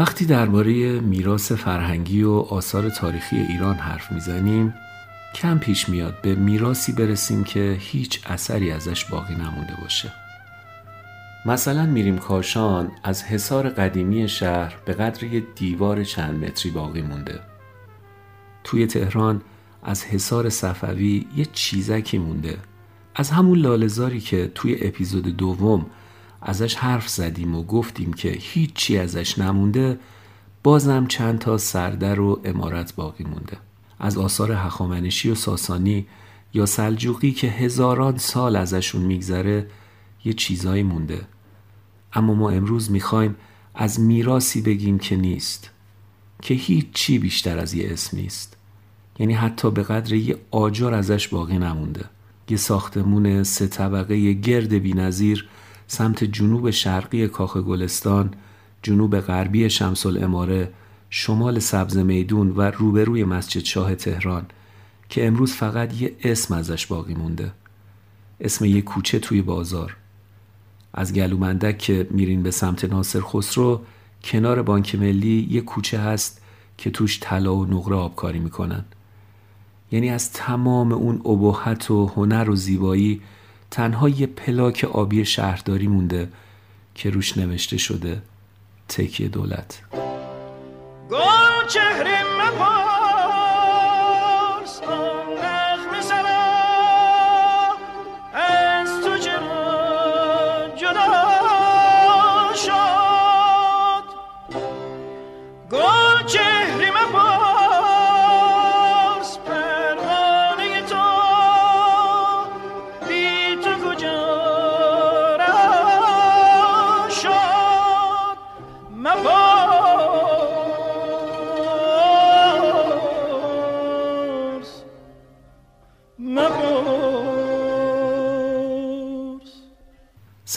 وقتی درباره میراث فرهنگی و آثار تاریخی ایران حرف می‌زنیم کم پیش میاد به میراسی برسیم که هیچ اثری ازش باقی نمونده باشه. مثلا میریم کاشان از حصار قدیمی شهر به قدر یه دیوار چند متری باقی مونده. توی تهران از حصار صفوی یه چیزکی مونده. از همون لالزاری که توی اپیزود دوم ازش حرف زدیم و گفتیم که هیچی ازش نمونده بازم چند تا سردر و امارت باقی مونده. از آثار هخامنشی و ساسانی یا سلجوقی که هزاران سال ازشون میگذره یه چیزایی مونده. اما ما امروز می‌خوایم از میراسی بگیم که نیست که هیچ چی بیشتر از یه اسم نیست. یعنی حتی به قدر یه آجر ازش باقی نمونده. یه ساختمون سه طبقه گرد بی نظیر سمت جنوب شرقی کاخ گلستان جنوب غربی شمس الاماره شمال سبز میدون و روبروی مسجد شاه تهران که امروز فقط یه اسم ازش باقی مونده. اسم یه کوچه توی بازار. از گلومندک که میرین به سمت ناصر خسرو کنار بانک ملی یه کوچه هست که توش طلا و نقره آبکاری می‌کنن. یعنی از تمام اون ابهت و هنر و زیبایی تنها یه پلاک آبی شهرداری مونده که روش نوشته شده تکیه دولت. گل چهره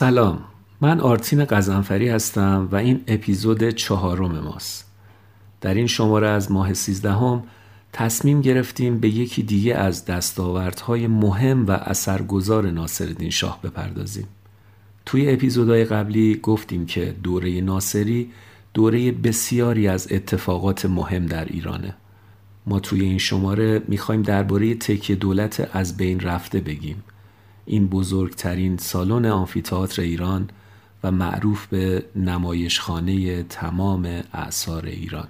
سلام. من آرتین قزنفری هستم و این اپیزود چهارم ماست. در این شماره از ماه سیزدهم تصمیم گرفتیم به یکی دیگه از دستاوردهای مهم و اثرگذار ناصرالدین شاه بپردازیم. توی اپیزودهای قبلی گفتیم که دوره ناصری دوره بسیاری از اتفاقات مهم در ایرانه. ما توی این شماره می‌خوایم درباره تکیه دولت از بین رفته بگیم. این بزرگترین سالن آمفیتئاتر ایران و معروف به نمایشخانه تمام اعثار ایران.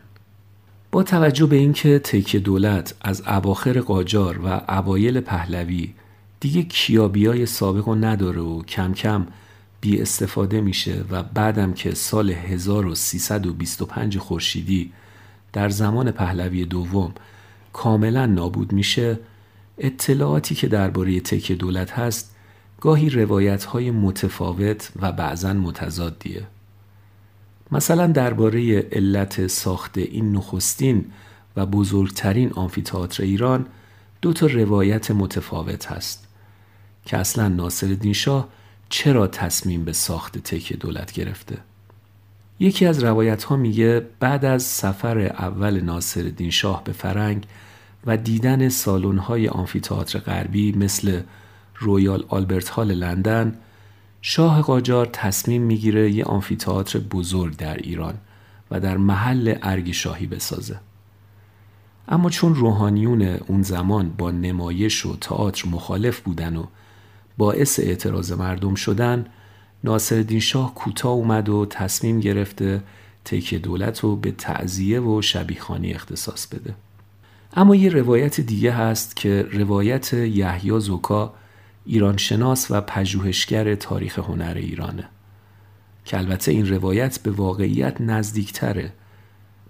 با توجه به اینکه تکیه دولت از اواخر قاجار و اوایل پهلوی دیگه کیابیای سابق رو نداره و کم کم بی استفاده میشه و بعدم که سال 1325 خورشیدی در زمان پهلوی دوم کاملا نابود میشه اطلاعاتی که درباره تکه دولت هست گاهی روایت های متفاوت و بعضا متضادیه. مثلا درباره علت ساخت این نخستین و بزرگترین آمفیتئاتر ایران دو تا روایت متفاوت هست که اصلا ناصر شاه چرا تصمیم به ساخت تکه دولت گرفته؟ یکی از روایت ها میگه بعد از سفر اول ناصر شاه به فرنگ و دیدن سالن های آمفیتئاتر غربی مثل رویال آلبرت هال لندن شاه قاجار تصمیم می‌گیره یه آمفیتئاتر بزرگ در ایران و در محل ارگ شاهی بسازه. اما چون روحانیون اون زمان با نمایش و تئاتر مخالف بودن و باعث اعتراض مردم شدن ناصرالدین شاه کوتاه اومد و تصمیم گرفته تکیه دولت رو به تعذیه و شبیخانی اختصاص بده. اما یه روایت دیگه هست که روایت یحیی زوکا ایرانشناس و پژوهشگر تاریخ هنر ایرانه. که البته این روایت به واقعیت نزدیکتره.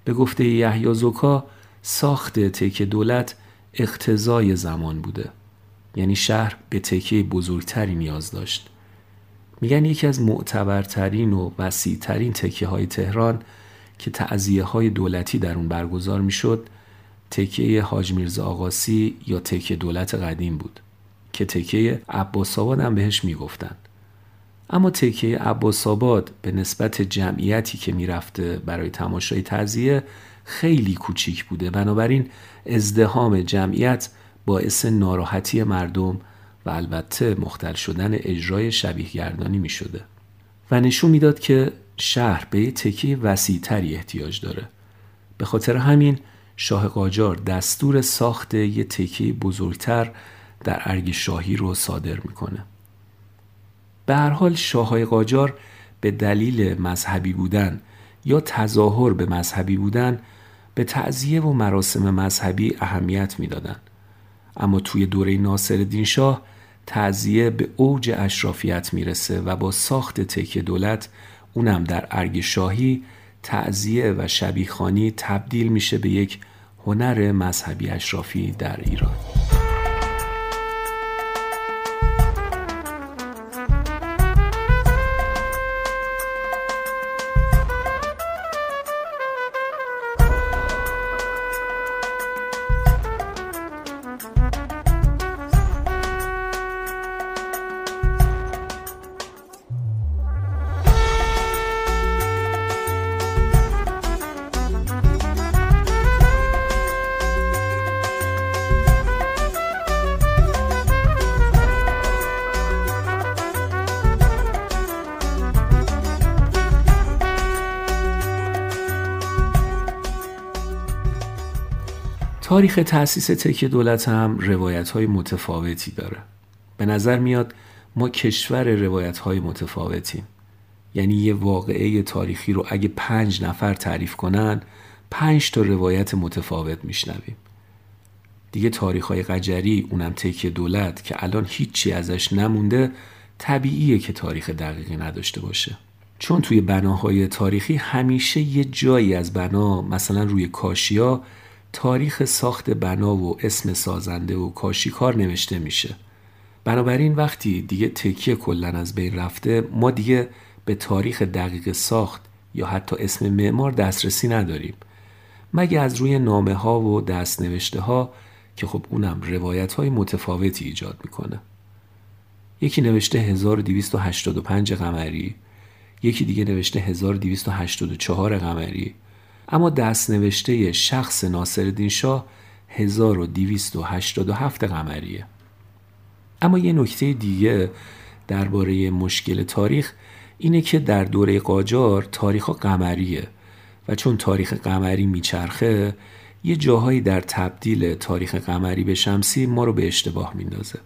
به گفته یحیی زوکا ساخت تکه دولت اقتضای زمان بوده. یعنی شهر به تکه بزرگتری نیاز داشت. میگن یکی از معتبرترین و وسیعترین تکه های تهران که تعذیه های دولتی در اون برگزار می‌شد تکیه حاج میرزا آقاسی یا تکیه دولت قدیم بود که تکیه عباس آباد هم بهش می‌گفتند. اما تکیه عباس آباد به نسبت جمعیتی که می‌رفته برای تماشای تعذیه خیلی کوچیک بوده. بنابراین ازدهام جمعیت باعث ناراحتی مردم و البته مختل شدن اجرای شبیه گردانی می شده و نشون می‌داد که شهر به تکیه وسیعتری احتیاج داره. به خاطر همین شاه قاجار دستور ساخت یه تکیه بزرگتر در ارگ شاهی رو صادر می‌کنه. به هر حال شاههای قاجار به دلیل مذهبی بودن یا تظاهر به مذهبی بودن به تعذیه و مراسم مذهبی اهمیت می‌دادند اما توی دوره ناصر شاه تعذیه به اوج اشرافیت می‌رسه و با ساخت تکه دولت اونم در ارگ شاهی تعذیه و شبیخانی تبدیل میشه به یک هنر مذهبی اشرافی در ایران. تاریخ تأسیس تک دولت هم روایت های متفاوتی داره. به نظر میاد ما کشور روایت های متفاوتیم. یعنی یه واقعه تاریخی رو اگه پنج نفر تعریف کنن پنج تا روایت متفاوت میشنویم. دیگه تاریخ های قجری اونم تک دولت که الان هیچی ازش نمونده طبیعیه که تاریخ دقیقی نداشته باشه. چون توی بناهای تاریخی همیشه یه جایی از بنا مثلا روی کاشیا تاریخ ساخت بنا و اسم سازنده و کاشیکار نوشته میشه. بنابراین وقتی دیگه تکیه کلا از بین رفته ما دیگه به تاریخ دقیق ساخت یا حتی اسم معمار دسترسی نداریم. مگه از روی نامه ها و دست نوشته ها که خب اونم روایت های متفاوتی ایجاد می‌کنه. یکی نوشته 1285 قمری یکی دیگه نوشته 1284 قمری. اما دست نوشته شخص ناصرالدین شاه 1287 قمریه. اما یه نکته دیگه درباره مشکل تاریخ اینه که در دوره قاجار تاریخ قمریه و چون تاریخ قمری میچرخه یه جاهایی در تبدیل تاریخ قمری به شمسی ما رو به اشتباه میندازه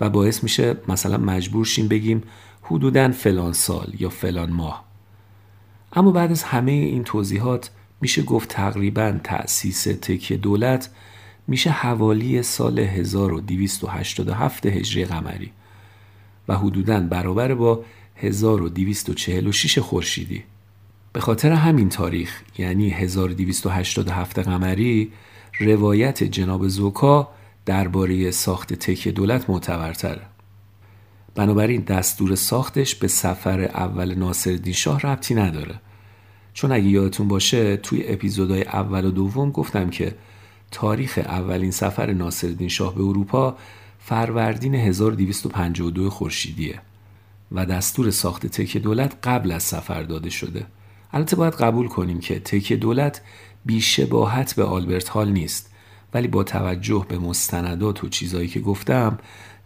و باعث میشه مثلا مجبور شیم بگیم حدودا فلان سال یا فلان ماه. اما بعد از همه این توضیحات میشه گفت تقریبا تأسیس تکیه دولت میشه حوالی سال 1287 هجری قمری و حدوداً برابر با 1246 خورشیدی. به خاطر همین تاریخ یعنی 1287 قمری روایت جناب زوکا درباره ساخت تکیه دولت معتبرتره بنابراین دستور ساختش به سفر اول ناصرالدین شاه ربطی نداره. چون اگه یادتون باشه توی اپیزودهای اول و دوم گفتم که تاریخ اولین سفر ناصرالدین شاه به اروپا فروردین 1252 خورشیدیه و دستور ساخت تک دولت قبل از سفر داده شده. البته باید قبول کنیم که تک دولت بیشباهت به آلبرت هال نیست ولی با توجه به مستندات و چیزایی که گفتم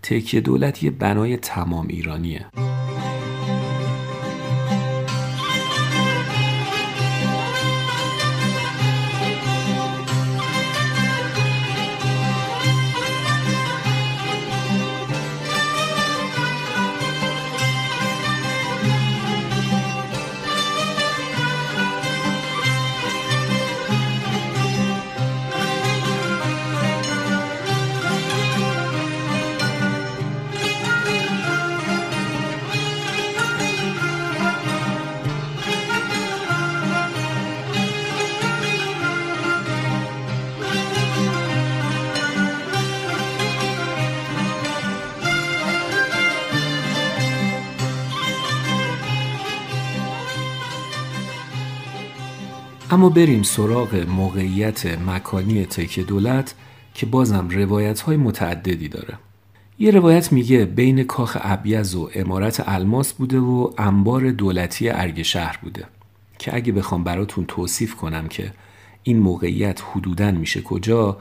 تک دولت یه بنای تمام ایرانیه. اما بریم سراغ موقعیت مکانی تکه دولت که بازم روایت های متعددی داره. یه روایت میگه بین کاخ ابیز و امارت الماس بوده و انبار دولتی ارگ شهر بوده. که اگه بخوام براتون توصیف کنم که این موقعیت حدوداً میشه کجا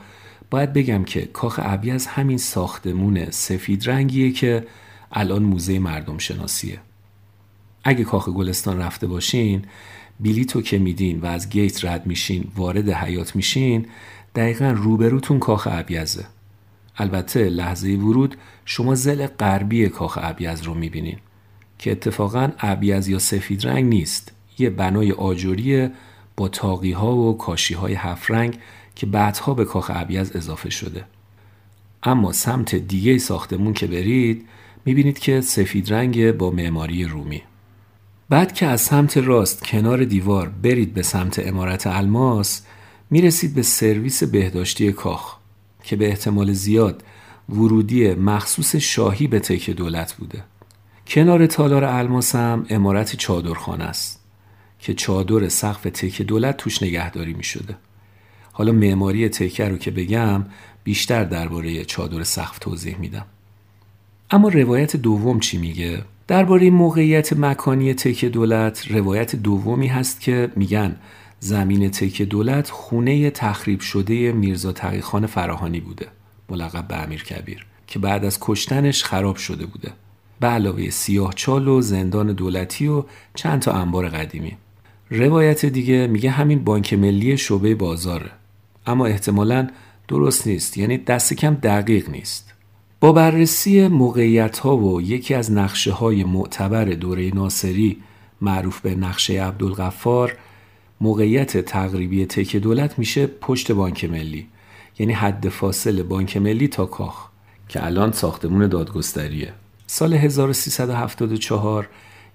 باید بگم که کاخ ابیز همین ساختمون سفید رنگیه که الان موزه مردم شناسیه. اگه کاخ گلستان رفته باشین بلیتو که میدین و از گیت رد میشین وارد حیاط میشین دقیقا روبروتون کاخ ابیضه البته لحظه ورود شما ضلع غربی کاخ ابیض رو می‌بینین که اتفاقا ابیض یا سفید رنگ نیست. یه بنای آجری با تاقی ها و کاشی های هفت رنگ که بعدها به کاخ ابیض اضافه شده. اما سمت دیگه ساختمون که برید می‌بینید که سفید رنگ با معماری رومی. بعد که از سمت راست کنار دیوار برید به سمت امارت الماس می‌رسید به سرویس بهداشتی کاخ که به احتمال زیاد ورودی مخصوص شاهی به تکه دولت بوده کنار تالار الماس هم امارت چادرخانه است که چادر سقف تکه دولت توش نگهداری می شده. حالا معماری تکه رو که بگم بیشتر درباره چادر سقف توضیح میدم. اما روایت دوم چی میگه؟ درباره موقعیت مکانی تکه دولت روایت دومی هست که میگن زمین تکه دولت خونه تخریب شده میرزا تقیخان فراهانی بوده ملقب به امیر کبیر که بعد از کشتنش خراب شده بوده. به علاوه سیاه چال و زندان دولتی و چند تا انبار قدیمی. روایت دیگه میگه همین بانک ملی شعبه بازاره. اما احتمالا درست نیست یعنی دست کم دقیق نیست. با بررسی موقعیت ها و یکی از نقشه های معتبر دوره ناصری معروف به نقشه عبدالغفار موقعیت تقریبی تک دولت میشه پشت بانک ملی یعنی حد فاصل بانک ملی تا کاخ که الان ساختمون دادگستریه. سال 1374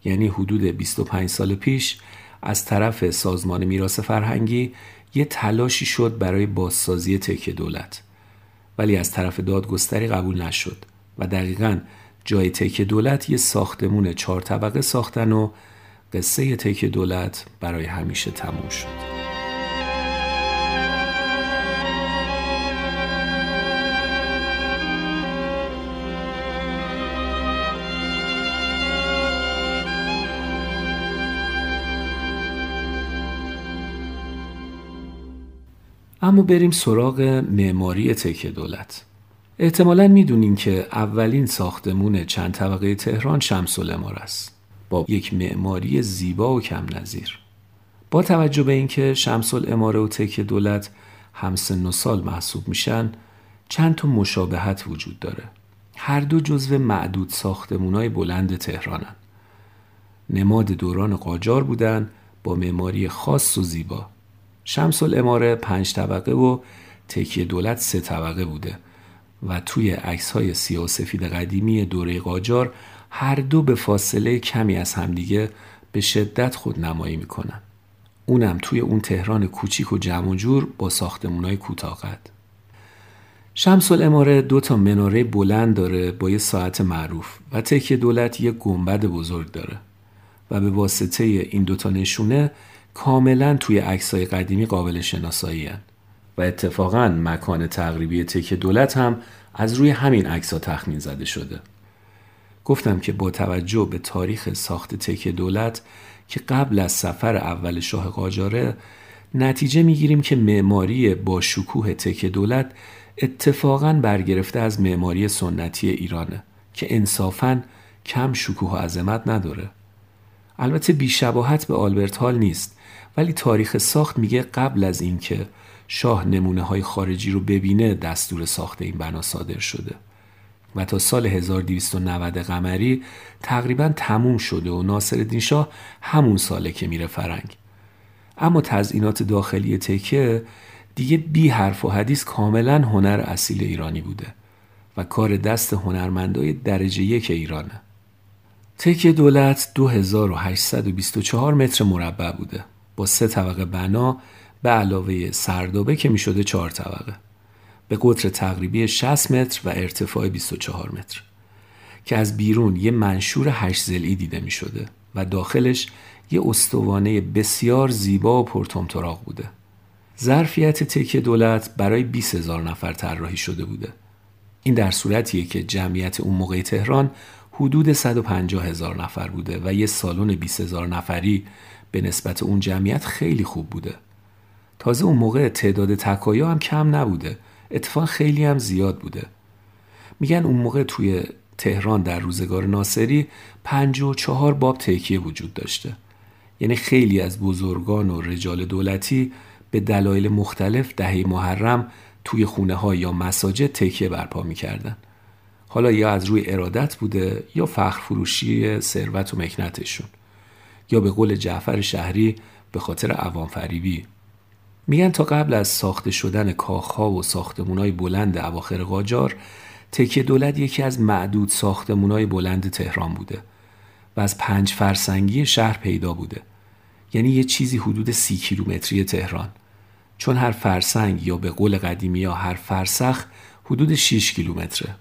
یعنی حدود 25 سال پیش از طرف سازمان میراث فرهنگی یه تلاشی شد برای بازسازی تکه دولت. ولی از طرف دادگستری قبول نشد و دقیقا جای تکه دولت یه ساختمون چهار طبقه ساختن و قصه تکه دولت برای همیشه تموم شد. اما بریم سراغ معماری تکه دولت. احتمالا می‌دونین که اولین ساختمون چند طبقه تهران شمس است. با یک معماری زیبا و کم نظیر. با توجه به اینکه شمس الاماره و تکه دولت همسن و سال محسوب میشن چند تا مشابهت وجود داره. هر دو جزو معدود ساختمونای بلند تهرانن. نماد دوران قاجار بودن با معماری خاص و زیبا. شمس الاماره پنج طبقه و تکیه دولت سه طبقه بوده و توی عکس های سیاه و سفید قدیمی دوره قاجار هر دو به فاصله کمی از همدیگه به شدت خود نمایی می‌کنن. اونم توی اون تهران کوچیک و جمع و جور با ساختمونای کوتاقت شمس الاماره دو تا مناره بلند داره با یه ساعت معروف و تکیه دولت یه گنبد بزرگ داره و به واسطه این دوتا نشونه کاملا توی عکسای قدیمی قابل شناسایی هن. و اتفاقا مکان تقریبی تک دولت هم از روی همین عکس ها تخمین زده شده گفتم که با توجه به تاریخ ساخت تک دولت که قبل از سفر اول شاه قاجاره نتیجه می‌گیریم که معماری با شکوه تک دولت اتفاقا برگرفته از معماری سنتی ایرانه که انصافا کم شکوه و عظمت نداره البته بیشباهت به آلبرت هال نیست ولی تاریخ ساخت میگه قبل از اینکه شاه نمونه های خارجی رو ببینه دستور ساخت این بنا صادر شده. و تا سال 1290 قمری تقریبا تموم شده و ناصر شاه همون ساله که میره فرنگ. اما تزئینات داخلی تکه دیگه بی حرف و حدیث کاملا هنر اصیل ایرانی بوده و کار دست هنرمندای درجه یک ایرانه. تکه دولت 2824 متر مربع بوده. با سه طبقه بنا به علاوه سردابه که می شده چهار طبقه. به قطر تقریبی 60 متر و ارتفاع 24 متر. که از بیرون یه منشور 8 زلی دیده می شده و داخلش یه استوانه بسیار زیبا و پرتمطراق بوده. ظرفیت تکیه دولت برای 20 هزار نفر طراحی شده بوده. این در صورتیه که جمعیت اون موقع تهران حدود 150 هزار نفر بوده و یه سالن 20 هزار نفری به نسبت اون جمعیت خیلی خوب بوده. تازه اون موقع تعداد تکایا هم کم نبوده. اتفاق خیلی هم زیاد بوده. میگن اون موقع توی تهران در روزگار ناصری پنج و چهار باب تکیه وجود داشته. یعنی خیلی از بزرگان و رجال دولتی به دلایل مختلف دهه محرم توی خونه ها یا مساجد تکیه برپا می‌کردن. حالا یا از روی ارادت بوده یا فخر فروشی ثروت و مکنتشون. یا به قول جعفر شهری به خاطر عوام فریبی. میگن تا قبل از ساخته شدن کاخها و ساختمونای بلند اواخر قاجار تکیه دولت یکی از معدود ساختمونای بلند تهران بوده و از پنج فرسنگی شهر پیدا بوده. یعنی یه چیزی حدود سی کیلومتری تهران. چون هر فرسنگ یا به قول قدیمی یا هر فرسخ حدود 6 کیلومتره.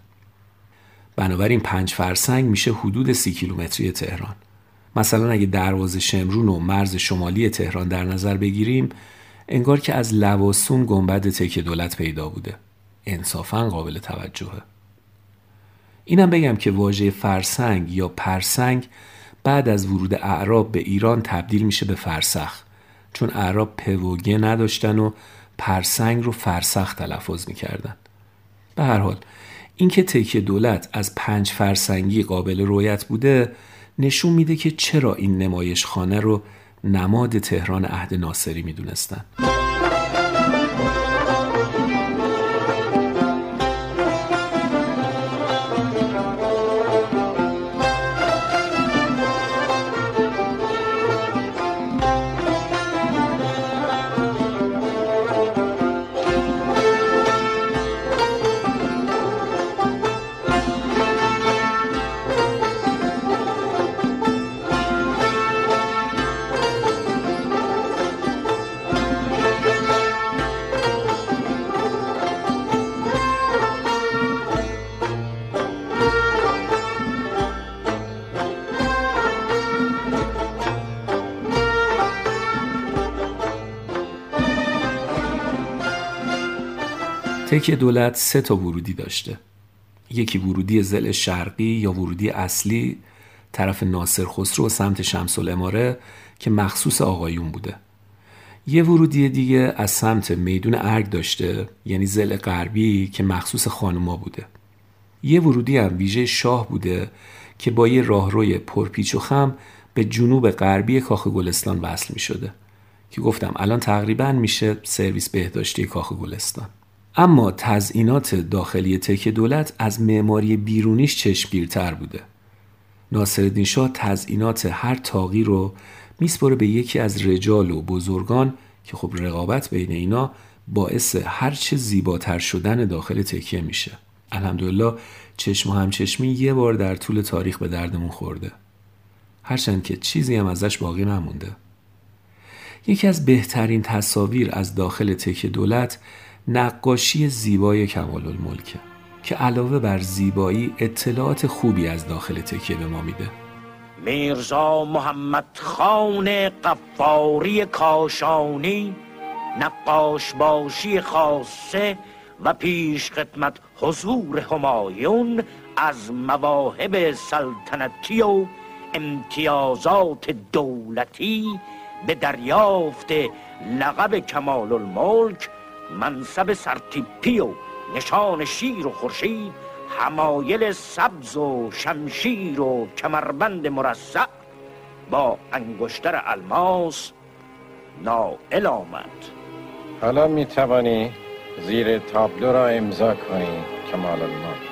بنابراین پنج فرسنگ میشه حدود سی کیلومتری تهران. مثلا اگه دروازه شمرون و مرز شمالی تهران در نظر بگیریم انگار که از لواسون گنبد تک دولت پیدا بوده. انصافا قابل توجهه. اینم بگم که واژه فرسنگ یا پرسنگ بعد از ورود اعراب به ایران تبدیل میشه به فرسخ چون اعراب پوگه نداشتن و پرسنگ رو فرسخ تلفظ می‌کردن. به هر حال اینکه تکیه دولت از پنج فرسنگی قابل رویت بوده نشون میده که چرا این نمایش خانه رو نماد تهران عهد ناصری می‌دونستن. تک دولت سه تا ورودی داشته. یکی ورودی زل شرقی یا ورودی اصلی طرف ناصر خسرو و سمت شمس الاماره که مخصوص آقایون بوده. یه ورودی دیگه از سمت میدون ارگ داشته یعنی زل غربی که مخصوص خانوما بوده. یه ورودی هم ویژه شاه بوده که با یه راهروی پرپیچ و خم به جنوب غربی کاخ گلستان وصل می شده که گفتم الان تقریبا میشه سرویس بهداشتی کاخ گلستان. اما تزئینات داخلی تک دولت از معماری بیرونیش چشمگیرتر بوده. ناصرالدین شاه تزئینات هر تاقی رو میسپره به یکی از رجال و بزرگان که خب رقابت بین اینا باعث هرچه زیباتر شدن داخل تکیه میشه. الحمدلله چشم و همچشمی یه بار در طول تاریخ به دردمون خورده. هرچند که چیزی هم ازش باقی نمونده. یکی از بهترین تصاویر از داخل تکیه دولت نقاشی زیبای کمال الملکه که علاوه بر زیبایی اطلاعات خوبی از داخل تکیه به ما میده. میرزا محمد خان قفاری کاشانی نقاش باشی خاصه و پیش خدمت حضور همایون از مواهب سلطنتی و امتیازات دولتی به دریافت لقب کمال الملک منصب سرتیپی و نشان شیر و خورشید حمایل سبز و شمشیر و کمربند مرصع با انگشتر الماس نائل آمد. حالا می توانی زیر تابلو را امضا کنی کمال الملک.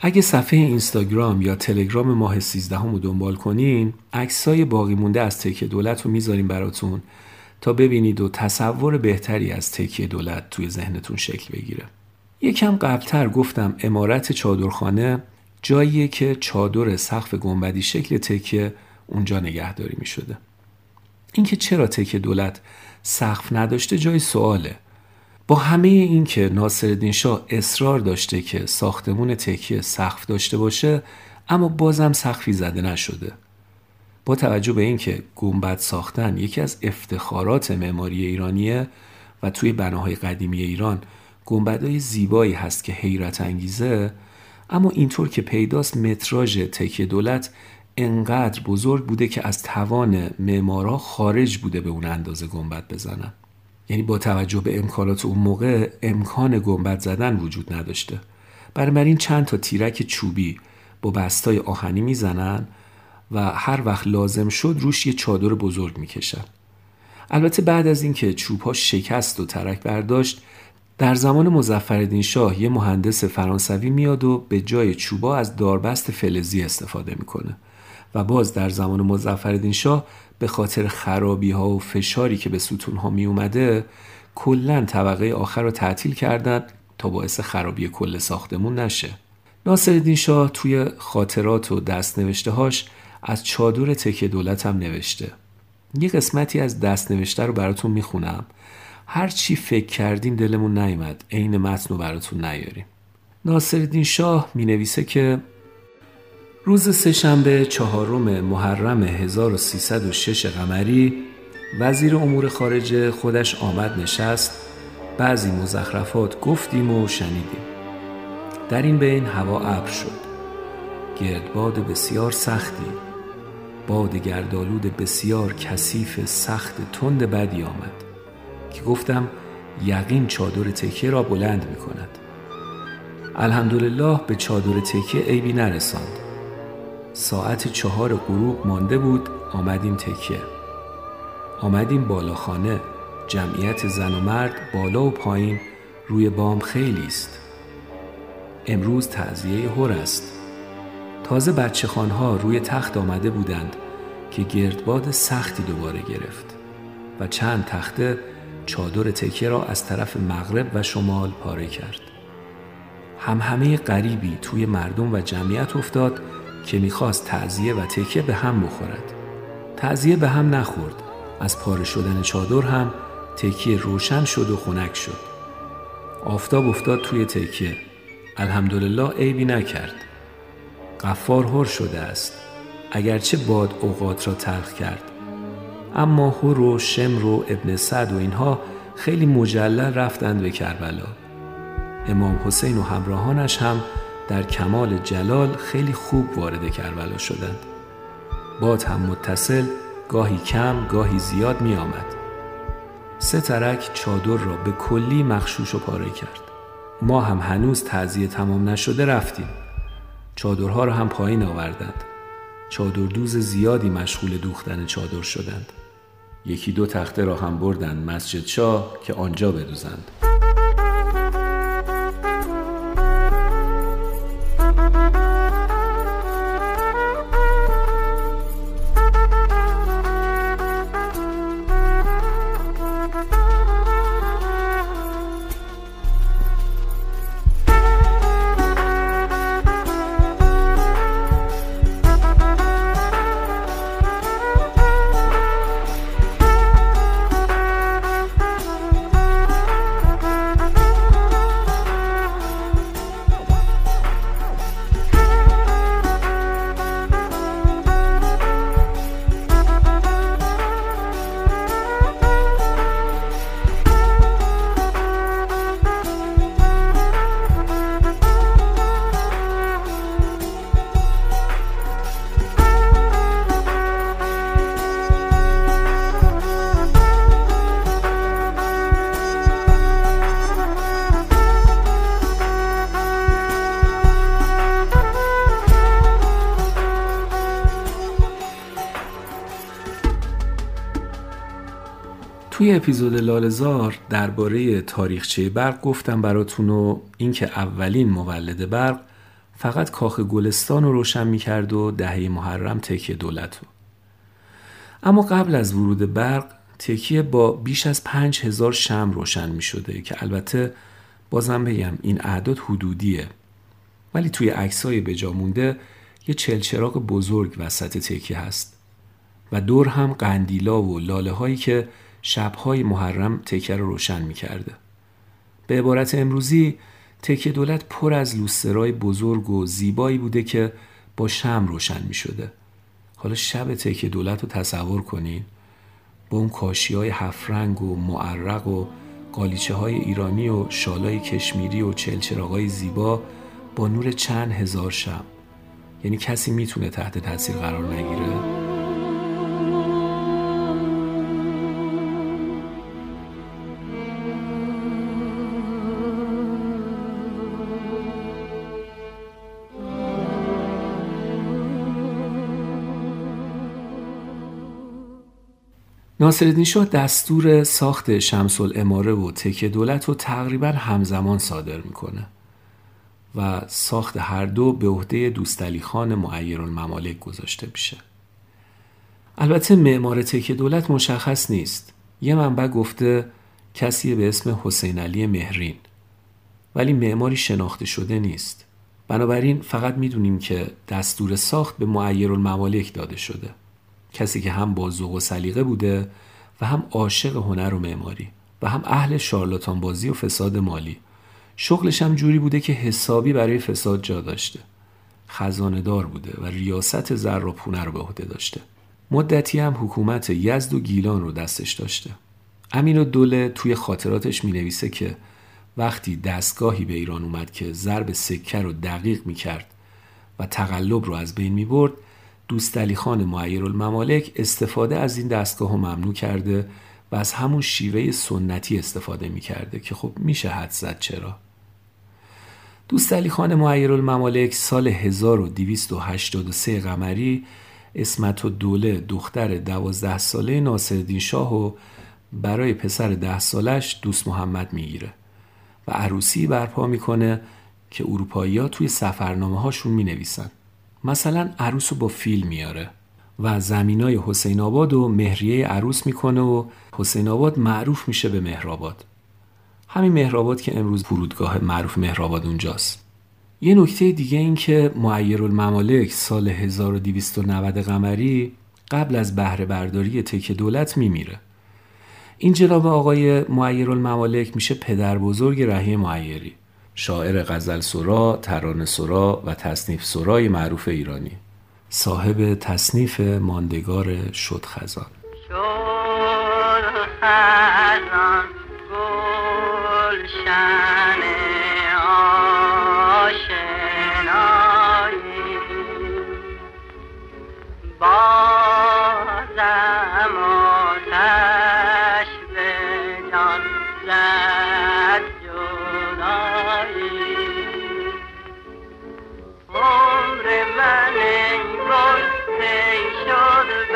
اگه صفحه اینستاگرام یا تلگرام ماه 13 رو دنبال کنین عکسای باقی مونده از تکیه دولت رو می‌ذاریم براتون تا ببینید و تصور بهتری از تکیه دولت توی ذهنتون شکل بگیره یکم قبلتر گفتم امارت چادرخانه جاییه که چادر سقف گنبدی شکل تکیه اونجا نگهداری می شده. اینکه چرا تکیه دولت سقف نداشته جای سواله با همه این که ناصرالدین شاه اصرار داشته که ساختمون تکیه سقف داشته باشه اما بازم سقفی زده نشده. با توجه به اینکه گنبد ساختن یکی از افتخارات معماری ایرانیه و توی بناهای قدیمی ایران گنبدهای زیبایی هست که حیرت انگیزه اما اینطور که پیداست متراژ تکیه دولت انقدر بزرگ بوده که از توان معمارا خارج بوده به اون اندازه گنبد بزنن. یعنی با توجه به امکانات اون موقع امکان گنبد زدن وجود نداشته. بنابراین چند تا تیرک چوبی با بستای آهنی می‌زنن و هر وقت لازم شد روش یه چادر بزرگ می‌کشن. البته بعد از اینکه چوب ها شکست و ترک برداشت در زمان مزفردین شاه یه مهندس فرانسوی میاد و به جای چوبا از داربست فلزی استفاده می‌کنه و باز در زمان مزفردین شاه به خاطر خرابی ها و فشاری که به ستون ها می اومده کلا طبقه آخر رو تعطیل کردن تا باعث خرابی کل ساختمون نشه. ناصرالدین شاه توی خاطرات و دست نوشته هاش از چادر تکه دولت هم نوشته. یه قسمتی از دست نوشته رو براتون می‌خونم. هر چی فکر کردیم دلمون نیومد. عین متن رو براتون نیاریم. ناصرالدین شاه می نویسه که روز سهشنبه چهارم محرم 1306 قمری وزیر امور خارجه خودش آمد نشست بعضی مزخرفات گفتیم و شنیدیم. در این بین هوا ابر شد گردباد بسیار سختی باد گردالود بسیار کثیف سخت تند بدی آمد که گفتم یقین چادر تکیه را بلند می کند الحمدلله به چادر تکیه عیبی نرساند. ساعت چهار غروب مانده بود آمدیم تکیه. آمدیم بالاخانه جمعیت زن و مرد بالا و پایین روی بام خیلی است. امروز تعذیه هر است. تازه بچه خانها روی تخت آمده بودند که گردباد سختی دوباره گرفت و چند تخته چادر تکیه را از طرف مغرب و شمال پاره کرد. هم همه غریبی توی مردم و جمعیت افتاد که می‌خواست تعذیه و تکیه به هم بخورد. تعذیه به هم نخورد. از پاره شدن چادر هم تکیه روشن شد و خنک شد. آفتاب افتاد توی تکیه. الحمدلله عیبی نکرد. قفار هر شده است. اگرچه باد اوقات را تلخ کرد. اما هر و شمر و ابن سعد و اینها خیلی مجلل رفتند به کربلا. امام حسین و همراهانش هم در کمال جلال خیلی خوب وارد کربلا شدند. باد هم متصل گاهی کم گاهی زیاد می آمد سه ترک چادر را به کلی مخشوش و پاره کرد. ما هم هنوز تعذیه تمام نشده رفتیم. چادرها را هم پایین آوردند. چادر دوز زیادی مشغول دوختن چادر شدند. یکی دو تخته را هم بردند مسجد شاه که آنجا بدوزند. توی اپیزود لالزار درباره تاریخچه برق گفتم براتون و اینکه اولین مولد برق فقط کاخ گلستان رو روشن می‌کرد و دهه محرم تکیه دولت رو. اما قبل از ورود برق تکیه با بیش از پنج هزار شم روشن می شده که البته بازم بگم این اعداد حدودیه ولی توی عکسای بجا مونده یه چلچراغ بزرگ وسط تکیه هست و دور هم قندیلا و لاله هایی که شبهای محرم تکه رو روشن می کرده. به عبارت امروزی تکه دولت پر از لوسترای بزرگ و زیبایی بوده که با شم روشن می شده حالا شب تکه دولت رو تصور کنین. با اون کاشی های هفرنگ و معرق و قالیچه های ایرانی و شالای کشمیری و چلچراغای زیبا با نور چند هزار شم. یعنی کسی می‌تونه تحت تاثیر قرار نگیره؟ ناصرالدین شاه دستور ساخت شمس الاماره و تکه دولت رو تقریبا همزمان صادر می‌کنه و ساخت هر دو به عهده دوستعلی خان معیر الممالک گذاشته میشه. البته معمار تکه دولت مشخص نیست. یه منبع گفته کسی به اسم حسین علی مهرین. ولی معماری شناخته شده نیست. بنابراین فقط می‌دونیم که دستور ساخت به معیر الممالک داده شده. کسی که هم با ذوق و سلیقه بوده و هم عاشق هنر و معماری و هم اهل شارلاتان بازی و فساد مالی. شغلش هم جوری بوده که حسابی برای فساد جا داشته. خزانه دار بوده و ریاست زر و پونه رو به عهده داشته. مدتی هم حکومت یزد و گیلان رو دستش داشته. امین و دوله توی خاطراتش می نویسه که وقتی دستگاهی به ایران اومد که ضرب سکه رو دقیق می کرد و تقلب رو از بین می برد دوست خان معیر الممالک استفاده از این دستگاه رو ممنوع کرده و از همون شیوه سنتی استفاده می کرده که خب میشه حد زد چرا دوست علی خان معیر الممالک سال 1283 قمری اسمت و دوله دختر دوازده ساله ناصرالدین شاه و برای پسر ده سالش دوست محمد می‌گیره و عروسی برپا می‌کنه که اروپایی ها توی سفرنامه هاشون می نویسن. مثلا عروس رو با فیل میاره و زمینای حسین آباد و مهریه عروس می‌کنه و حسین آباد معروف میشه به مهرآباد همین مهرآباد که امروز فرودگاه معروف مهرآباد اونجاست. یه نکته دیگه این که معیر الممالک سال 1290 قمری قبل از بهره برداری تک دولت میمیره. این جناب آقای معیر الممالک میشه پدر بزرگ رهی معیری. شاعر غزل سرا، ترانه سرا و تصنیف سرای معروف ایرانی. صاحب تصنیف ماندگار شد خزان.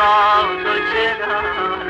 اما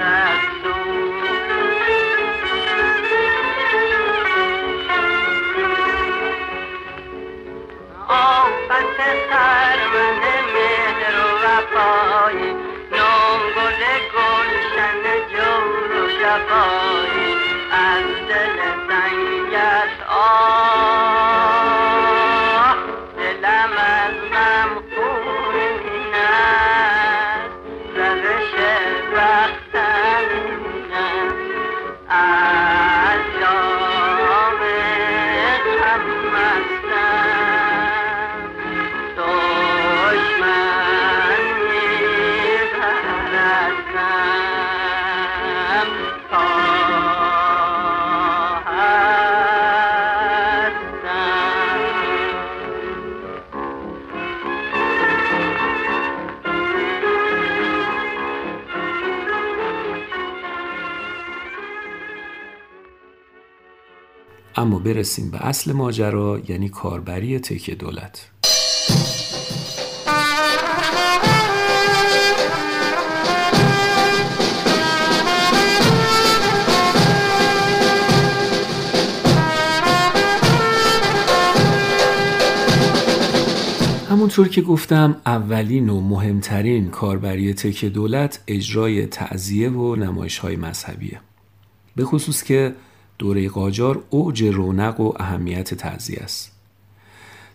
برسیم به اصل ماجرا یعنی کاربری تکیه دولت. همونطور که گفتم اولین و مهمترین کاربری تک دولت اجرای تعذیه و نمایش های مذهبیه. به خصوص که دوره قاجار اوج رونق و اهمیت تعذیه است.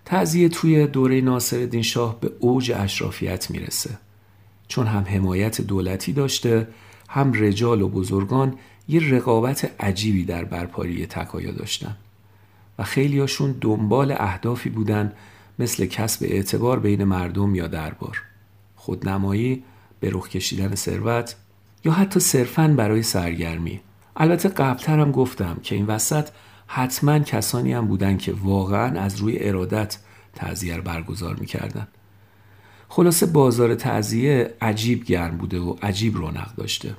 تعذیه توی دوره ناصرالدین شاه به اوج اشرافیت می‌رسه. چون هم حمایت دولتی داشته هم رجال و بزرگان یه رقابت عجیبی در برپاری تکایا داشتن. و خیلیاشون دنبال اهدافی بودن مثل کسب اعتبار بین مردم یا دربار. خودنمایی به رخ کشیدن ثروت یا حتی صرفاً برای سرگرمی. البته قبلتر هم گفتم که این وسط حتما کسانی هم بودن که واقعا از روی ارادت تعذیه برگزار می‌کردن. خلاصه بازار تعذیه عجیب گرم بوده و عجیب رونق داشته.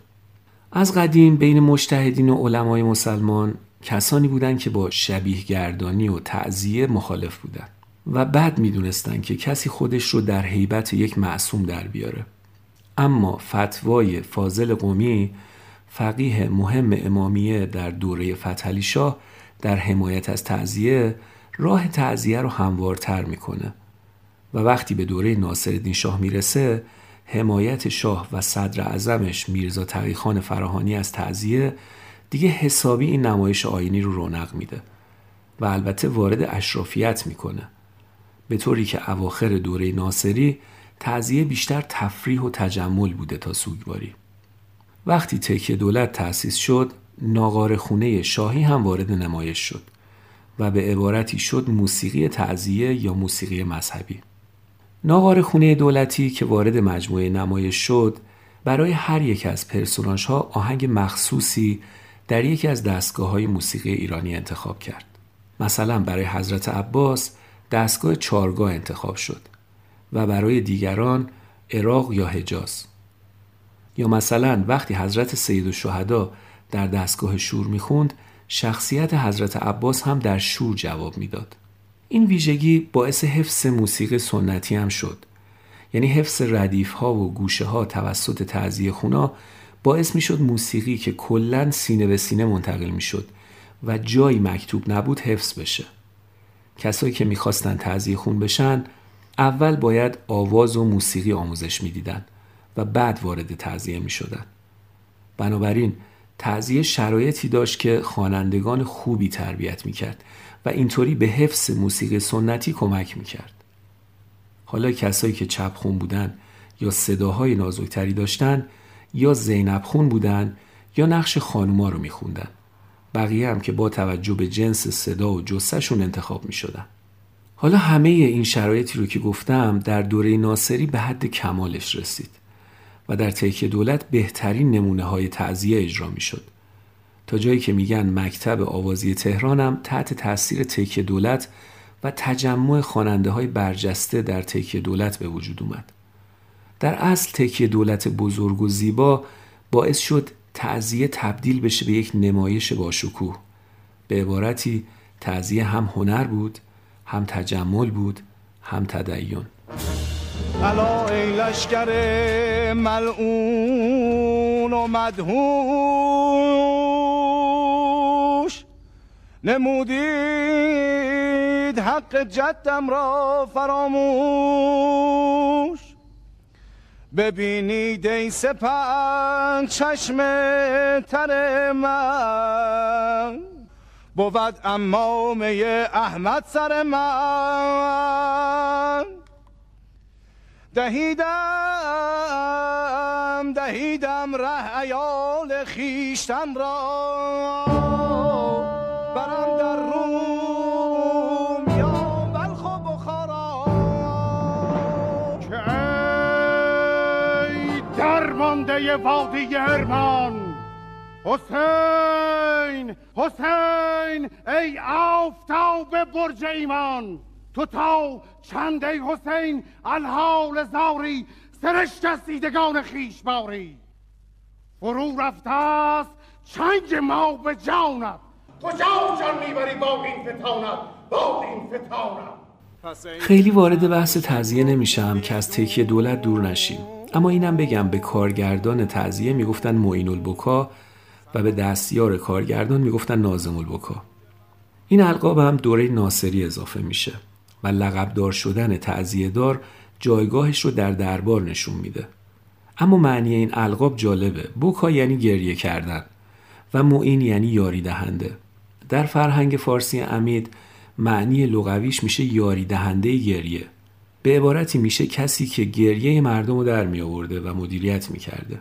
از قدیم بین مشتهدین و علمای مسلمان کسانی بودند که با شبیه گردانی و تعذیه مخالف بودند و بعد می‌دونستند که کسی خودش رو در حیبت یک معصوم در بیاره. اما فتوای فاضل قومی فقیه مهم امامیه در دوره فتحعلی شاه در حمایت از تعذیه راه تعذیه رو هموارتر می‌کنه و وقتی به دوره ناصرالدین شاه می‌رسه حمایت شاه و صدر اعظمش میرزا تقیخان فراهانی از تعذیه دیگه حسابی این نمایش آینی رو رونق میده و البته وارد اشرافیت می‌کنه. به طوری که اواخر دوره ناصری تعذیه بیشتر تفریح و تجمل بوده تا سوگواری. وقتی تکیه دولت تأسیس شد ناغار خونه شاهی هم وارد نمایش شد و به عبارتی شد موسیقی تعذیه یا موسیقی مذهبی ناغار خونه دولتی که وارد مجموعه نمایش شد برای هر یک از پرسوناش ها آهنگ مخصوصی در یکی از دستگاه های موسیقی ایرانی انتخاب کرد. مثلا برای حضرت عباس دستگاه چارگاه انتخاب شد و برای دیگران عراق یا حجاز. یا مثلا وقتی حضرت سید و شهدا در دستگاه شور می‌خوند شخصیت حضرت عباس هم در شور جواب می‌داد. این ویژگی باعث حفظ موسیقی سنتی هم شد. یعنی حفظ ردیف ها و گوشه ها توسط تعذیه خونا باعث می شد موسیقی که کلا سینه به سینه منتقل می شد و جایی مکتوب نبود حفظ بشه. کسایی که می‌خواستن تعذیه خون بشن اول باید آواز و موسیقی آموزش می‌دیدن. و بعد وارد تعذیه می شدن. بنابراین تعذیه شرایطی داشت که خوانندگان خوبی تربیت می کرد و اینطوری به حفظ موسیقی سنتی کمک می‌کرد. حالا کسایی که چپ خون بودن یا صداهای نازکتری داشتن یا زینب خون بودن یا نقش خانوما رو میخوندن. بقیه هم که با توجه به جنس صدا و جسهشون انتخاب می‌شدن. حالا همه این شرایطی رو که گفتم در دوره ناصری به حد کمالش رسید و در تکیه دولت بهترین نمونه های تعذیه اجرا می شد. تا جایی که میگن مکتب آوازی تهرانم تحت تاثیر تکیه دولت و تجمع خواننده های برجسته در تکیه دولت به وجود اومد. در اصل تکیه دولت بزرگ و زیبا باعث شد تعذیه تبدیل بشه به یک نمایش باشکوه. به عبارتی تعذیه هم هنر بود، هم تجمل بود، هم تدین. الا ای لشکر ملعون و مدهوش. نمودید حق جدم را فراموش. ببینید ای سپنگ چشم تر من. بود امامه احمد سر من. دهیدم دهیدم ره ایال خیشتن را. برم در روم یا بلخ و بخارا. که ای درمانده وادی ارمان حسین حسین ای آفتاب برج ایمان. تو تا چند ای حسین الحال زاری سرشت از دیدگان خیش باری فرو رفته است چنگ ما به جانت. کجا جان می‌بری با این فتانت؟ با این فتانت. خیلی وارد بحث تعذیه نمیشم که از تکیه دولت دور نشیم. اما اینم بگم به کارگردان تعذیه می‌گفتن معین البکا و به دستیار کارگردان می‌گفتن نازم البکا. این القاب هم دوره ناصری اضافه میشه. و لقبدار شدن تعذیه دار جایگاهش رو در دربار نشون میده. اما معنی این القاب جالبه. بوکا یعنی گریه کردن و معین یعنی یاری دهنده. در فرهنگ فارسی امید معنی لغویش میشه یاری دهنده گریه. به عبارتی میشه کسی که گریه مردم رو در می آورده و مدیریت می‌کرده.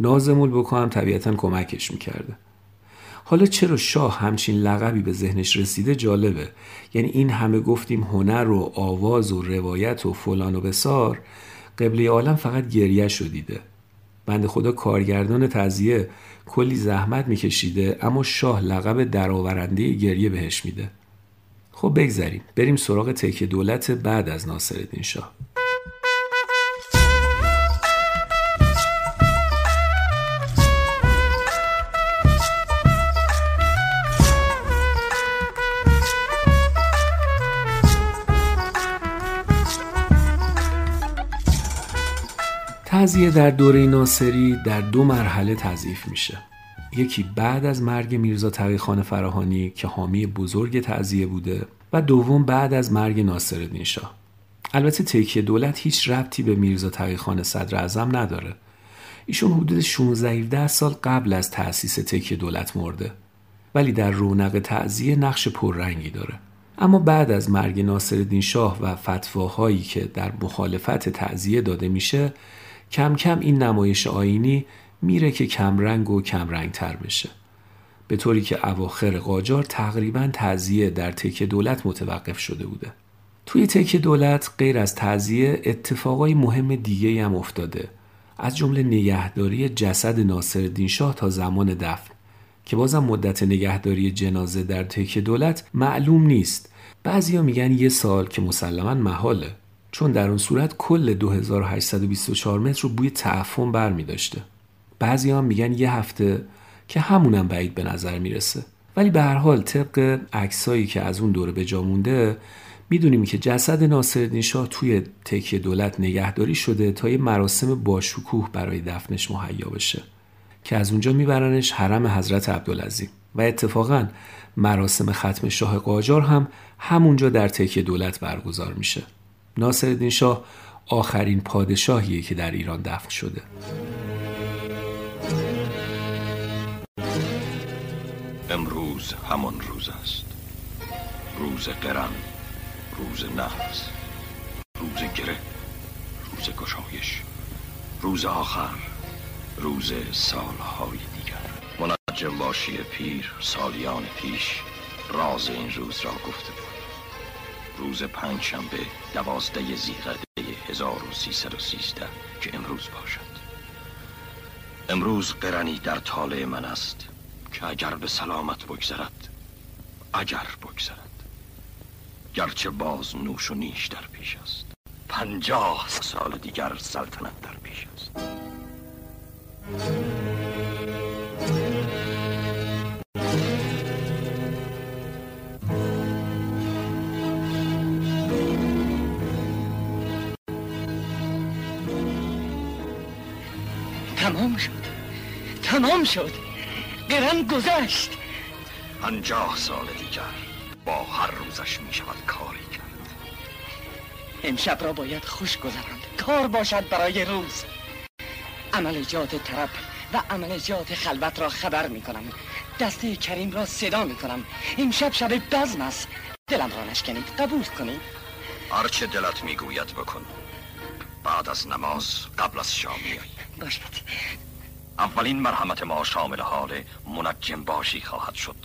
نازم البکا هم طبیعتا کمکش می‌کرده. حالا چرا شاه همچین لقبی به ذهنش رسیده جالبه. یعنی این همه گفتیم هنر و آواز و روایت و فلان و بسار قبلی عالم فقط گریه شدیده بند خدا کارگردان تزیه کلی زحمت میکشیده اما شاه لقب درآورنده گریه بهش میده. خب بگذریم بریم سراغ تکه دولت بعد از ناصرالدین شاه. تعذیه در دوره ناصری در دو مرحله تضعیف میشه. یکی بعد از مرگ میرزا تقیخان فراهانی که حامی بزرگ تعذیه بوده و دوم بعد از مرگ ناصرالدین شاه. البته تکیه دولت هیچ ربطی به میرزا تقیخان صدر اعظم نداره. ایشون حدود 16 سال قبل از تأسیس تکیه دولت مرده. ولی در رونق تعذیه نقش پررنگی داره. اما بعد از مرگ ناصرالدین شاه و فتواهایی که در مخالفت تعذیه داده میشه کم کم این نمایش آینی میره که کمرنگ و کمرنگ تر بشه. به طوری که اواخر قاجار تقریبا تعذیه در تک دولت متوقف شده بوده. توی تک دولت غیر از تعذیه اتفاقای مهم دیگه هم افتاده. از جمله نگهداری جسد ناصرالدین شاه تا زمان دفن که بازم مدت نگهداری جنازه در تک دولت معلوم نیست. بعضیا میگن یه سال که مسلما محاله. چون در اون صورت کل 2824 متر رو بوی تعفن بر می داشته. بعضی هم میگن یه هفته که همونم بعید به نظر می‌رسه. ولی به هر حال طبق عکسایی که از اون دوره به جا مونده می‌دونیم که جسد ناصرالدین شاه توی تکیه دولت نگهداری شده تا یه مراسم باشکوه برای دفنش مهیا بشه. که از اونجا میبرنش حرم حضرت عبدالعظیم. و اتفاقا مراسم ختم شاه قاجار هم همونجا در تکیه دولت برگزار میشه. ناصرالدین شاه آخرین پادشاهیه که در ایران دفن شده. امروز همان روز است. روز قرن روز نحس روز گره روز گشایش روز آخر روز سالهای دیگر. منجم باشی پیر سالیان پیش راز این روز را گفته بود. روز پنج شنبه دوازده زیقده 1313 که امروز باشد. امروز قرنی در طالع من است که اگر به سلامت بگذرد اگر بگذرد. گرچه باز نوش و نیش در پیش است. پنجاه سال دیگر سلطنت در پیش است. تمام شد. تمام شد. قرن گذشت. پنجاه سال دیگر با هر روزش می شود کاری کرد. امشب را باید خوش گذراند کار باشد برای روز. عملجات طرب و عملجات خلوت را خبر می کنم دسته کریم را صدا می کنم امشب شب بزم است. دلم را نشکنید. قبول کنید. هرچه دلت می‌گوید بکن. بعد از نماز قبل از شام میایی باشد. اولین مرحمت ما شامل حال منجم باشی خواهد شد.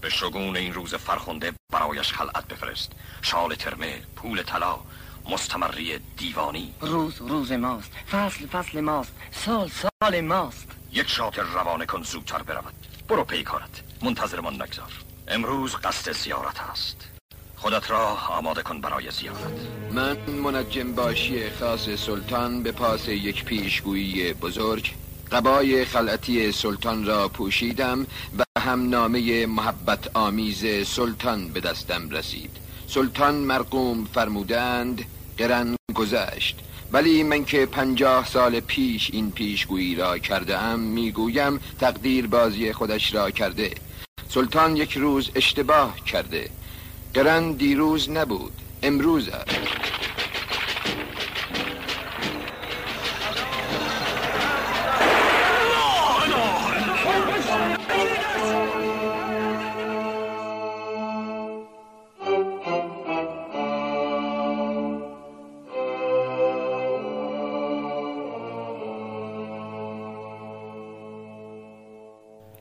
به شگون این روز فرخنده برایش خلعت بفرست. شال ترمه پول طلا مستمری دیوانی. روز روز ماست. فصل فصل ماست. سال سال ماست. یک شاطر روانه کن زودتر برود. برو پیکارت. منتظرمان نگذار. امروز قصد زیارت است. خودت را آماده کن برای زیارت. من منجم باشی خاص سلطان به پاس یک پیشگویی بزرگ قبای خلعتی سلطان را پوشیدم و هم نامه محبت آمیز سلطان به دستم رسید. سلطان مرقوم فرمودند قرن گذشت ولی من که پنجاه سال پیش این پیشگویی را کرده ام می‌گویم تقدیر بازی خودش را کرده. سلطان یک روز اشتباه کرده قرن دیروز نبود امروز است.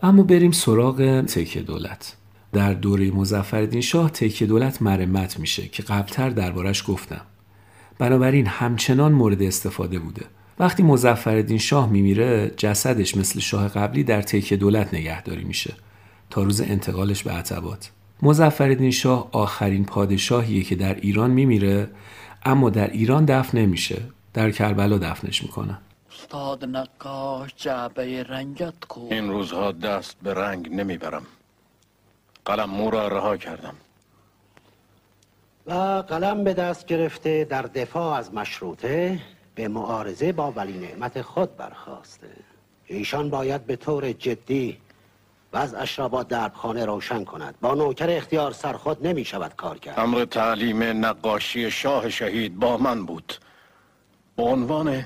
اما بریم سراغ تکه دولت. در دوره مزفردین شاه تکه دولت مرمت میشه که قبلتر دربارش گفتم. بنابراین همچنان مورد استفاده بوده. وقتی مزفردین شاه میمیره جسدش مثل شاه قبلی در تکه دولت نگهداری میشه تا روز انتقالش به عتبات. مزفردین شاه آخرین پادشاهیه که در ایران میمیره اما در ایران دفن نمیشه. در کربلا دفنش می‌کنن استاد نقاش جعبه رنگت کو. این روزها دست به رنگ نمی‌برم. قلم مو را رها کردم. و قلم به دست گرفته در دفاع از مشروطه به معارضه با ولی نعمت خود برخواسته. ایشان باید به طور جدی وضعش را با دربخانه روشن کند. با نوکر اختیار سرخود نمی شود کار کرد. امر تعلیم نقاشی شاه شهید با من بود. به عنوان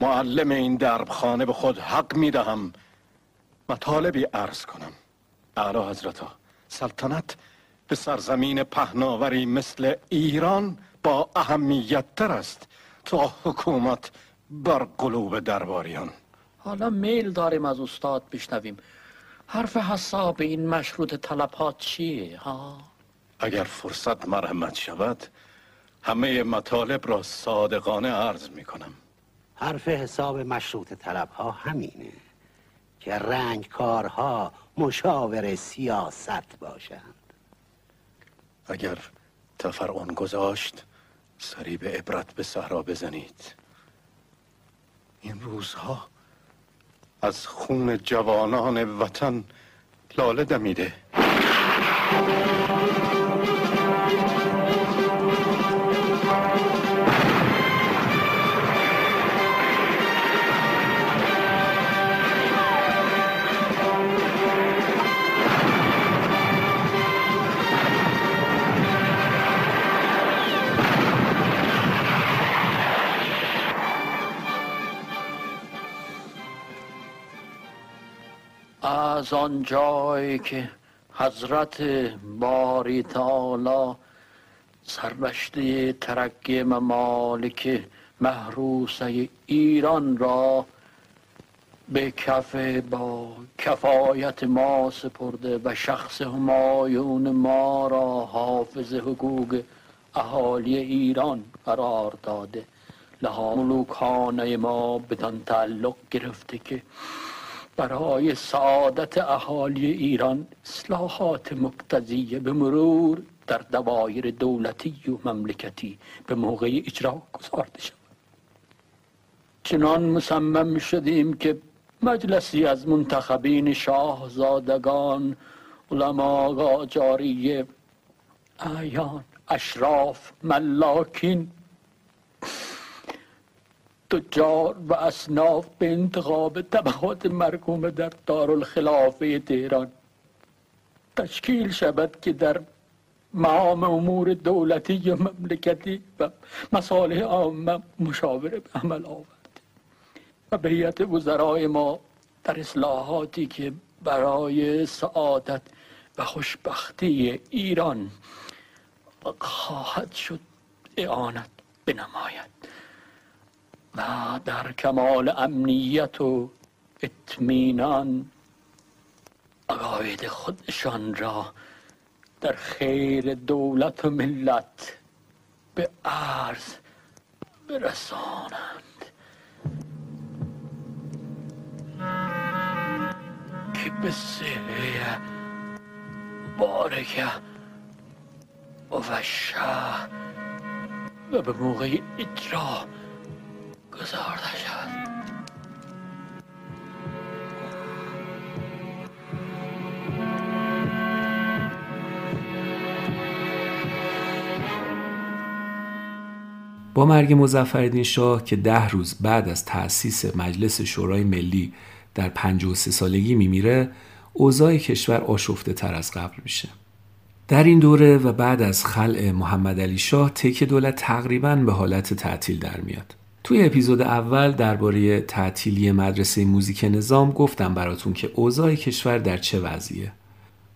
معلم این دربخانه به خود حق می دهم مطالبی عرض کنم. اعلی حضرتا سلطنت. به سرزمین پهناوری مثل ایران با اهمیت تر است. تا حکومت بر قلوب درباریان. حالا میل داریم از استاد بشنویم. حرف حساب این مشروط طلبات چیه ها؟ اگر فرصت مرحمت شود همه مطالب را صادقانه عرض می کنم حرف حساب مشروط طلب ها همینه. که رنگ کارها مشاور سیاست باشند. اگر تفرعون گذاشت سری به عبرت به صحرا بزنید. این روزها از خون جوانان وطن لاله دمیده. از آن جایی که حضرت باری تعالی سربشته ترقی ممالک محروسه ایران را به کف با کفایت ما سپرده و شخص همایون ما را حافظ حقوق اهالی ایران قرار داده. لها ملوکانه ما بدان تعلق گرفته که برای سعادت اهالی ایران اصلاحات مقتضیه به مرور در دوایر دولتی و مملکتی به موقع اجرا گذارده شود. چنان مصمم شدیم که مجلسی از منتخبین شاهزادگان علما قاجاریه اعیان اشراف ملاکین تجار و اصناف به انتخاب طبقات مرکوم در دارالخلافه تهران. تشکیل شود که در معام امور دولتی و مملکتی و مصالح عامه مشاوره به عمل آورد. و به وزرای ما در اصلاحاتی که برای سعادت و خوشبختی ایران خواهد شد اعانت بنماید. و در کمال امنیت و اطمینان. عقاید خودشان را در خیر دولت و ملت به عرض برسانند. که به سهه بارکه و شه و به موقع اجرا شد با مرگ مزفردین شاه که ده روز بعد از تأسیس مجلس شورای ملی در 53 سالگی میمیره اوضاع کشور آشفته تر از قبل میشه. در این دوره و بعد از خلع محمد علی شاه تک دولت تقریبا به حالت تعطیل در میاد. توی اپیزود اول درباره تعطیلی مدرسه موزیک نظام گفتم براتون که اوضاع کشور در چه وضعیه.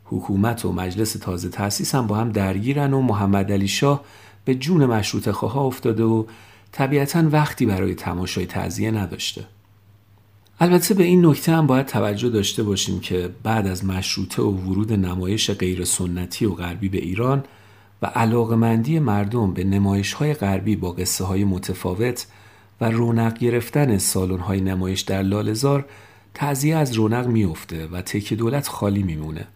حکومت و مجلس تازه تأسیس هم با هم درگیرن و محمد علی شاه به جون مشروط خواه افتاده و طبیعتا وقتی برای تماشای تعذیه نداشته. البته به این نکته هم باید توجه داشته باشیم که بعد از مشروطه و ورود نمایش غیر سنتی و غربی به ایران و علاقمندی مردم به نمایش های غربی با قصه های متفاوت و رونق گرفتن سالن های نمایش در لالزار تعذیه از رونق میفته و تک دولت خالی میمونه.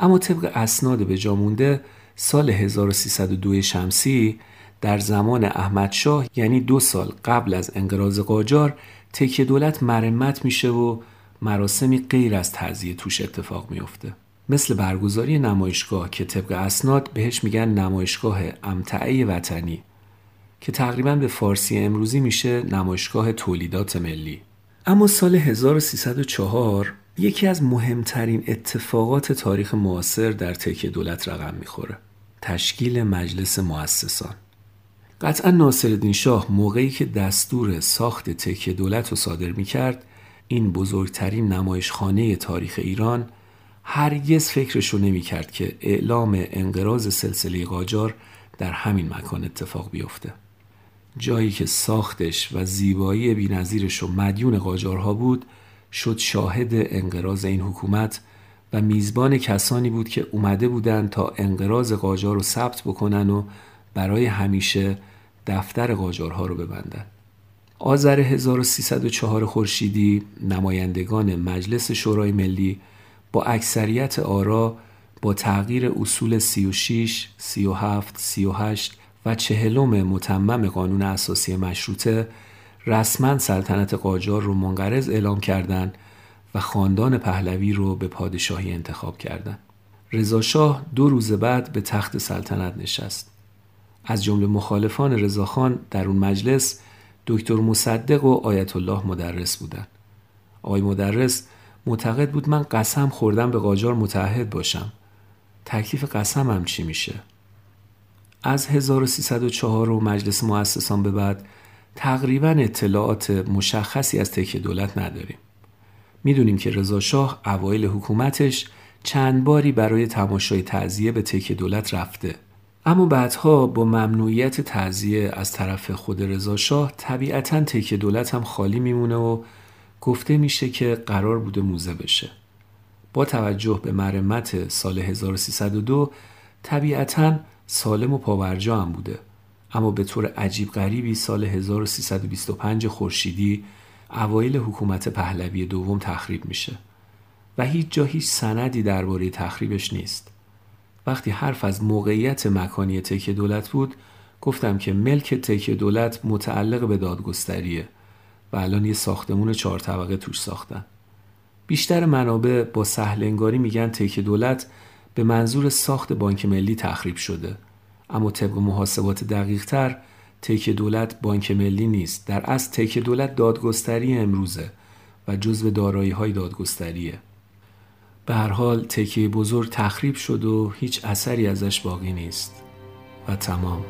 اما طبق اسناد به جامونده سال 1302 شمسی در زمان احمد شاه یعنی دو سال قبل از انقراض قاجار تکیه دولت مرمت میشه و مراسمی غیر از تعذیه توش اتفاق میفته مثل برگزاری نمایشگاه که طبق اسناد بهش میگن نمایشگاه امتعه وطنی. که تقریبا به فارسی امروزی میشه نمایشگاه تولیدات ملی. اما سال 1304 یکی از مهمترین اتفاقات تاریخ معاصر در تکیه دولت رقم می‌خوره. تشکیل مجلس مؤسسان. قطعا ناصرالدین شاه موقعی که دستور ساخت تکیه دولت رو صادر می کرد این بزرگترین نمایشخانه تاریخ ایران هرگز فکرشو نمی کرد که اعلام انقراض سلسله قاجار در همین مکان اتفاق بیفته. جایی که ساختش و زیبایی بینظیرش و مدیون قاجارها بود شد شاهد انقراض این حکومت و میزبان کسانی بود که اومده بودند تا انقراض قاجار رو ثبت بکنن و برای همیشه دفتر قاجارها رو ببندن. آذر 1304 خورشیدی نمایندگان مجلس شورای ملی با اکثریت آرا با تغییر اصول 36, 37, 38 و چهلم متمم قانون اساسی مشروطه رسما سلطنت قاجار رو منقرض اعلام کردند و خاندان پهلوی رو به پادشاهی انتخاب کردند. رضا شاه دو روز بعد به تخت سلطنت نشست. از جمله مخالفان رضاخان در اون مجلس دکتر مصدق و آیت الله مدرس بودند. آقای مدرس معتقد بود من قسم خوردم به قاجار متحد باشم. تکلیف قسمم چی میشه؟ از 1304 و مجلس مؤسسان به بعد تقریبا اطلاعات مشخصی از تکه دولت نداریم. می‌دونیم که رضا شاه اوایل حکومتش چند باری برای تماشای تعذیه به تکه دولت رفته اما بعدها با ممنوعیت تعذیه از طرف خود رضا شاه طبیعتا تکه دولت هم خالی میمونه و گفته میشه که قرار بوده موزه بشه با توجه به مرمت سال 1302 طبیعتا سالم و پاورجا هم بوده. اما به طور عجیب غریبی سال 1325 خورشیدی اوایل حکومت پهلوی دوم تخریب میشه. و هیچ جا هیچ سندی درباره تخریبش نیست. وقتی حرف از موقعیت مکانی تکیه دولت بود گفتم که ملک تکیه دولت متعلق به دادگستریه و الان یه ساختمون چهار طبقه توش ساختن. بیشتر منابع با سهلنگاری میگن تکیه دولت به منظور ساخت بانک ملی تخریب شده. اما طبق محاسبات دقیق تر تکیه دولت بانک ملی نیست. در اصل تکیه دولت دادگستری امروزه و جزو دارایی های دادگستریه. به هر حال تکیه بزرگ تخریب شد و هیچ اثری ازش باقی نیست. و تمام.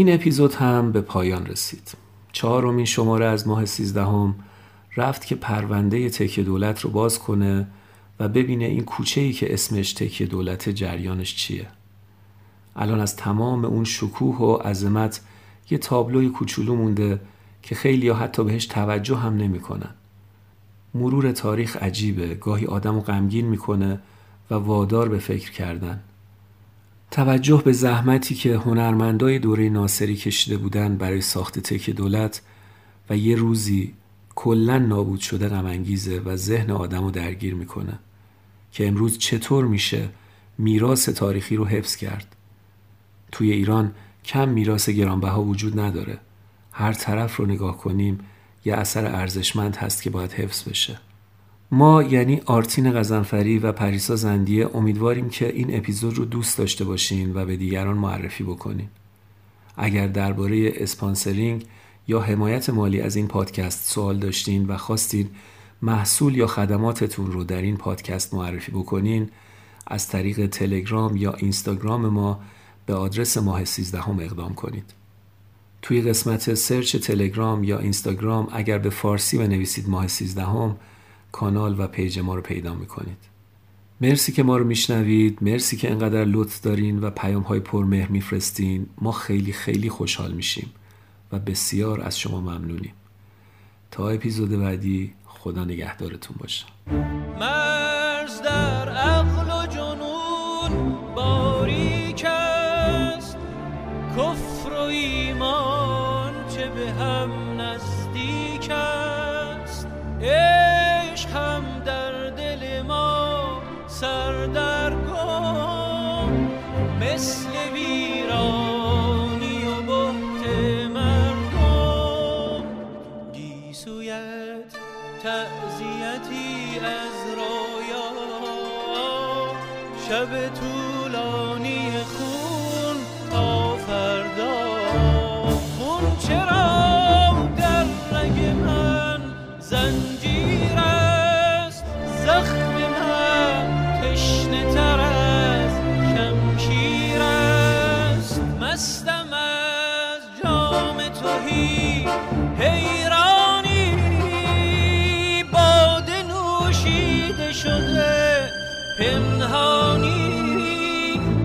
این اپیزود هم به پایان رسید. چهارمین شماره از ماه سیزدهم رفت که پرونده تکیه دولت رو باز کنه و ببینه این کوچه ای که اسمش تکیه دولت جریانش چیه. الان از تمام اون شکوه و عظمت یه تابلوی کوچولو مونده که خیلی ها حتی بهش توجه هم نمی‌کنن. مرور تاریخ عجیبه. گاهی آدم رو غمگین می‌کنه و وادار به فکر کردن. توجه به زحمتی که هنرمندای دوره ناصری کشیده بودن برای ساخت تک دولت و یه روزی کلا نابود شده غمانگیزه و ذهن آدم رو درگیر می‌کنه که امروز چطور میشه میراث تاریخی رو حفظ کرد. توی ایران کم میراث گرانبها وجود نداره. هر طرف رو نگاه کنیم یه اثر ارزشمند هست که باید حفظ بشه. ما یعنی آرتین غزنفری و پریسا زندیه امیدواریم که این اپیزود رو دوست داشته باشین و به دیگران معرفی بکنین اگر درباره sponsoring یا حمایت مالی از این پادکست سوال داشتین و خواستین محصول یا خدماتتون رو در این پادکست معرفی بکنین از طریق تلگرام یا اینستاگرام ما به آدرس ماه 13 هم اقدام کنید. توی قسمت search تلگرام یا اینستاگرام اگر به فارسی بنویسید ماه 13 هم کانال و page ما رو پیدا می‌کنید. مرسی که ما رو میشنوید مرسی که انقدر لطف دارین و پیام های پرمهر میفرستین. ما خیلی خیلی خوشحال میشیم و بسیار از شما ممنونیم. تا اپیزود بعدی خدا نگهدارتون باشه. مرز در عقل و جنون باریک است کفر و ایمان چه به هم نزدیک است. هم در دل ما سردرگم مثل ویرانی و بهت مردم گیسویت تعذیتی از رویا شب طولانی پنهانی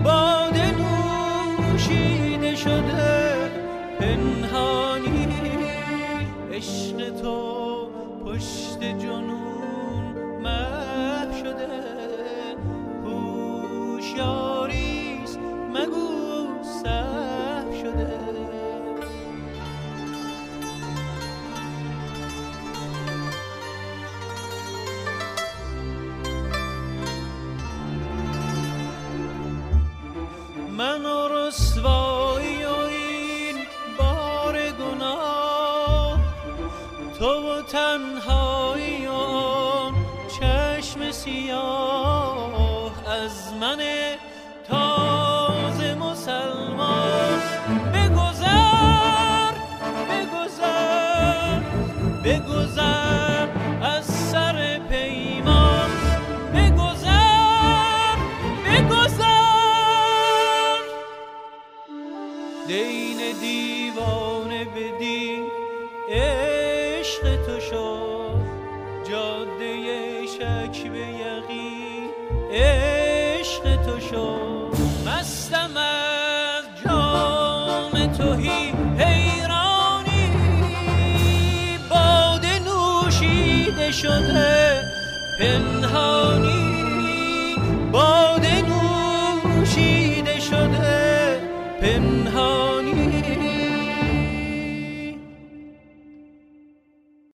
باده نوشیده شده. پنهانی عشق تو پشت چشم سیاه از من